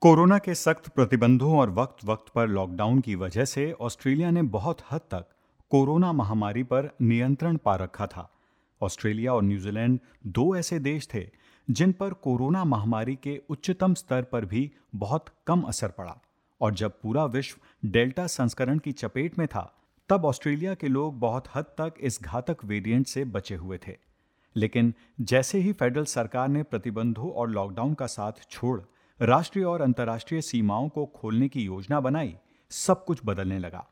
Corona के सख्त प्रतिबंधों और वक्त वक्त पर लॉकडाउन की वजह से ऑस्ट्रेलिया ने बहुत हद तक कोरोना महामारी पर नियंत्रण पा रखा था। ऑस्ट्रेलिया और न्यूजीलैंड दो ऐसे देश थे जिन पर कोरोना महामारी के उच्चतम स्तर पर भी बहुत कम असर पड़ा। और जब पूरा विश्व डेल्टा संस्करण की चपेट में था, तब ऑस्ट्रेलिया के लोग बहुत हद तक इस घातक वेरिएंट से बचे हुए थे। लेकिन जैसे ही फेडरल सरकार ने प्रतिबंधों और लॉकडाउन का साथ छोड़ राष्ट्रीय और अंतर्राष्ट्रीय सीमाओं को खोलने की योजना बनाई, सब कुछ बदलने लगा।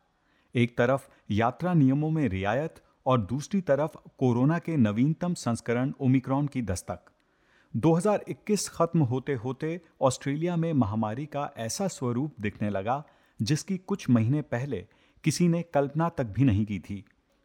एक तरफ़ यात्रा नियमों में रियायत और दूसरी तरफ़ कोरोना के नवीनतम संस्करण ओमिक्रॉन की दस्तक। 2021 खत्म होते होते ऑस्ट्रेलिया में महामारी का ऐसा स्वरूप दिखने लगा, जिसकी कुछ महीने पहले किसी ने कल्पना तक भी नहीं की थी।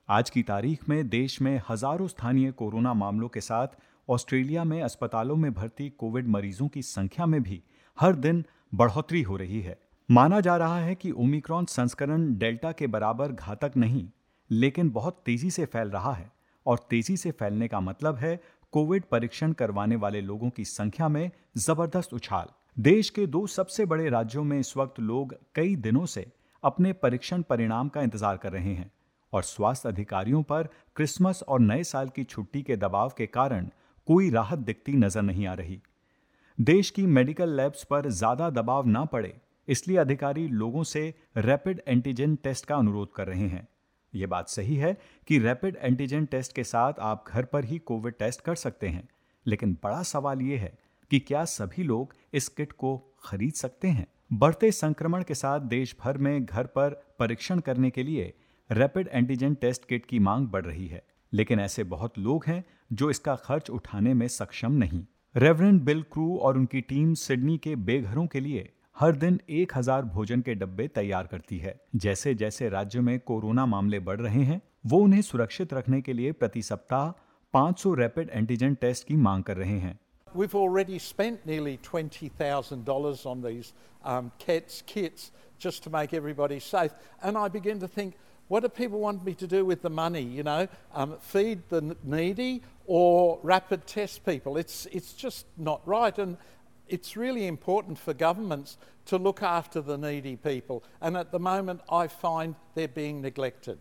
आज की तारीख में देश में हज़ारों स्थानीय कोरोना मामलों के साथ ऑस्ट्रेलिया में अस्पतालों में भर्ती कोविड मरीजों की संख्या में भी हर दिन बढ़ोतरी हो रही है। माना जा रहा है कि ओमिक्रॉन संस्करण डेल्टा के बराबर घातक नहीं, लेकिन बहुत तेज़ी से फैल रहा है और तेज़ी से फैलने का मतलब है कोविड परीक्षण करवाने वाले लोगों की संख्या में ज़बरदस्त उछाल। देश के दो सबसे बड़े राज्यों में इस वक्त लोग कई दिनों से अपने परीक्षण परिणाम का इंतज़ार कर रहे हैं और स्वास्थ्य अधिकारियों पर क्रिसमस और नए साल की छुट्टी के दबाव के कारण कोई राहत दिखती नज़र नहीं आ रही। देश की मेडिकल लैब्स पर ज़्यादा दबाव ना पड़े, इसलिए अधिकारी लोगों से रैपिड एंटीजन टेस्ट का अनुरोध कर रहे हैं। ये बात सही है कि रैपिड एंटीजन टेस्ट के साथ आप घर पर ही कोविड टेस्ट कर सकते हैं, लेकिन बड़ा सवाल ये है कि क्या सभी लोग इस किट को खरीद सकते हैं? बढ़ते संक्रमण के साथ देश भर में घर पर परीक्षण करने के लिए रैपिड एंटीजन टेस्ट किट की मांग बढ़ रही है, लेकिन ऐसे बहुत लोग हैं जो इसका खर्च उठाने में सक्षम नहीं। रेवरेंड बिल क्रू और उनकी टीम सिडनी के बेघरों के लिए हर दिन एक हज़ार भोजन के डब्बे तैयार करती है जैसे जैसे राज्य में कोरोना मामले बढ़ रहे हैं वो उन्हें सुरक्षित रखने के लिए प्रति सप्ताह 500 रैपिड एंटीजन टेस्ट की मांग कर रहे हैं We've already spent nearly $20,000 on these um, kits, kits just to make everybody safe. And I begin to think, what do people want me to do with the money? You know, um, feed the needy or rapid test people? It's, it's just not right. And it's really important for governments to look after the needy people. And at the moment, I find they're being neglected.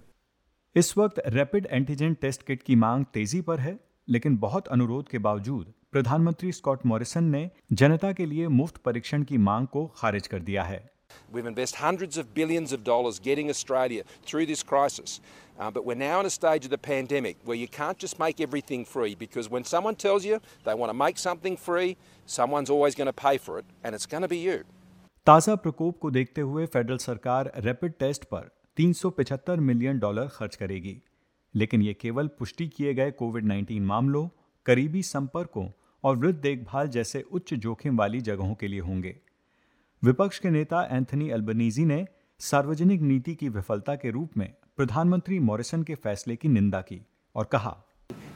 इस वक्त rapid antigen test kit की मांग तेजी पर है लेकिन बहुत अनुरोध के बावजूद प्रधानमंत्री स्कॉट मॉरिसन ने जनता के लिए मुफ्त परीक्षण की मांग को खारिज कर दिया है We've invested hundreds of billions of dollars getting Australia through this crisis. Uh, but we're now in a stage of the pandemic where you can't just make everything free because when someone tells you they want to make something free, someone's always going to pay for it, and it's going to be you. ताज़ा प्रकोप को देखते हुए federal सरकार rapid test पर 375 million dollar खर्च करेगी लेकिन ये केवल पुष्टि किए गए कोविड 19 मामलों करीबी संपर्कों और वृद्ध देखभाल जैसे उच्च जोखिम वाली जगहों के लिए होंगे विपक्ष के नेता एंथनी अल्बनीजी ने सार्वजनिक नीति की विफलता के रूप में प्रधानमंत्री मॉरिसन के फैसले की निंदा की और कहा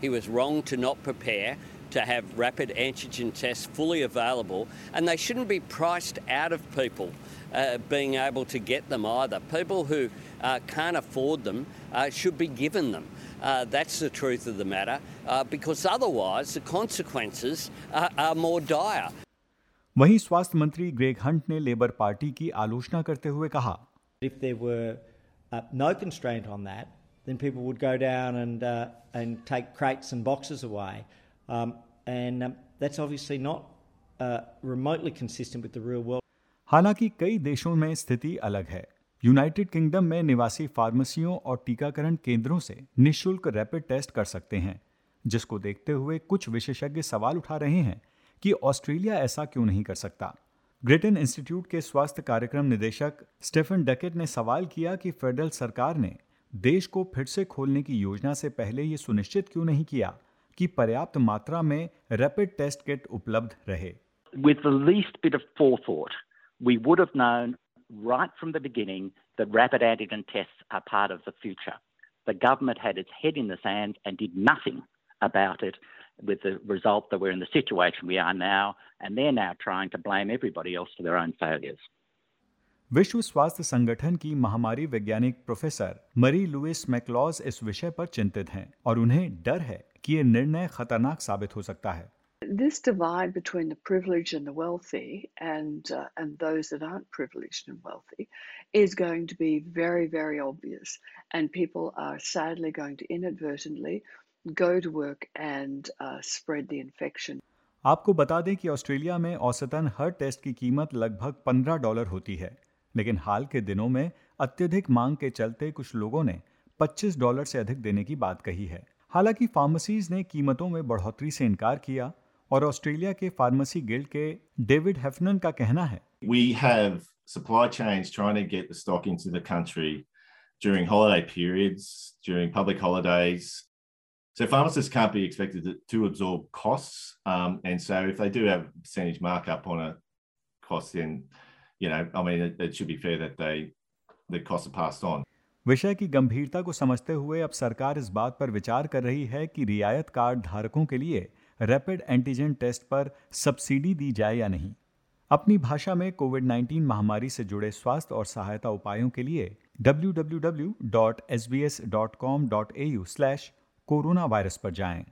He was wrong to not prepare to have rapid antigen tests fully available, and they shouldn't be priced out of people uh, being able to get them either. People who uh, can't afford them uh, should be given them. Uh, that's the truth of the matter, uh, because otherwise the consequences are are more dire. वहीं स्वास्थ्य मंत्री Greg Hunt ने Labour Party की आलोचना करते हुए कहा If there were uh, no constraint on that, then people would go down and uh, and take crates and boxes away, um, and um, that's obviously not uh, remotely consistent with the real world. हालाँकि कई देशों में स्थिति अलग है United kingdom में निवासी फार्मेसियों और टीकाकरण केंद्रों से निशुल्क रैपिड टेस्ट कर सकते हैं जिसको देखते हुए कुछ विशेषज्ञ सवाल उठा रहे हैं कि ऑस्ट्रेलिया ऐसा क्यों नहीं कर सकता ग्रेटन इंस्टीट्यूट के स्वास्थ्य कार्यक्रम निदेशक स्टेफन डकेट ने सवाल किया कि फेडरल सरकार ने देश को फिर से खोलने की योजना से पहले ये सुनिश्चित क्यों नहीं किया कि पर्याप्त मात्रा में रैपिड टेस्ट किट उपलब्ध रहे With the least bit of forethought, we would have known right from the beginning that rapid antigen tests are part of the future. The government had its head in the sand and did nothing about it. with the result that we're in the situation we are now, and they're now trying to blame everybody else for their own failures. विश्व स्वास्थ्य संगठन की महामारी वैज्ञानिक professor मरी Louis मैकलॉज इस विषय पर चिंतित हैं और उन्हें डर है कि ये निर्णय खतरनाक साबित हो सकता है this divide between the privileged and the wealthy and uh, and those that aren't privileged and wealthy is going to be very very obvious and people are sadly going to inadvertently go to work and uh, spread the infection आपको बता दें कि Australia में औसतन हर test की कीमत लगभग 15 dollar होती है लेकिन हाल के दिनों में अत्यधिक मांग के चलते कुछ लोगों ने 25 डॉलर से अधिक देने की बात कही है हालाँकि फार्मेसीज ने कीमतों में बढ़ोतरी से इनकार किया और ऑस्ट्रेलिया के फार्मेसी गिल्ड के डेविड हेफनन का कहना है We have supply chains trying to get the stock into the country during holiday periods, during public holidays. So pharmacists can't be expected to, to absorb costs, um, and so if they do have a percentage markup on a cost, then you know, I mean, it, it should be fair that they the costs are passed on. विषय की गंभीरता को समझते हुए अब सरकार इस बात पर विचार कर रही है कि रियायत कार्ड धारकों के लिए रैपिड एंटीजन टेस्ट पर सब्सिडी दी जाए या नहीं अपनी भाषा में कोविड 19 महामारी से जुड़े स्वास्थ्य और सहायता उपायों के लिए www.sbs.com.au/कोरोना वायरस पर जाएँ।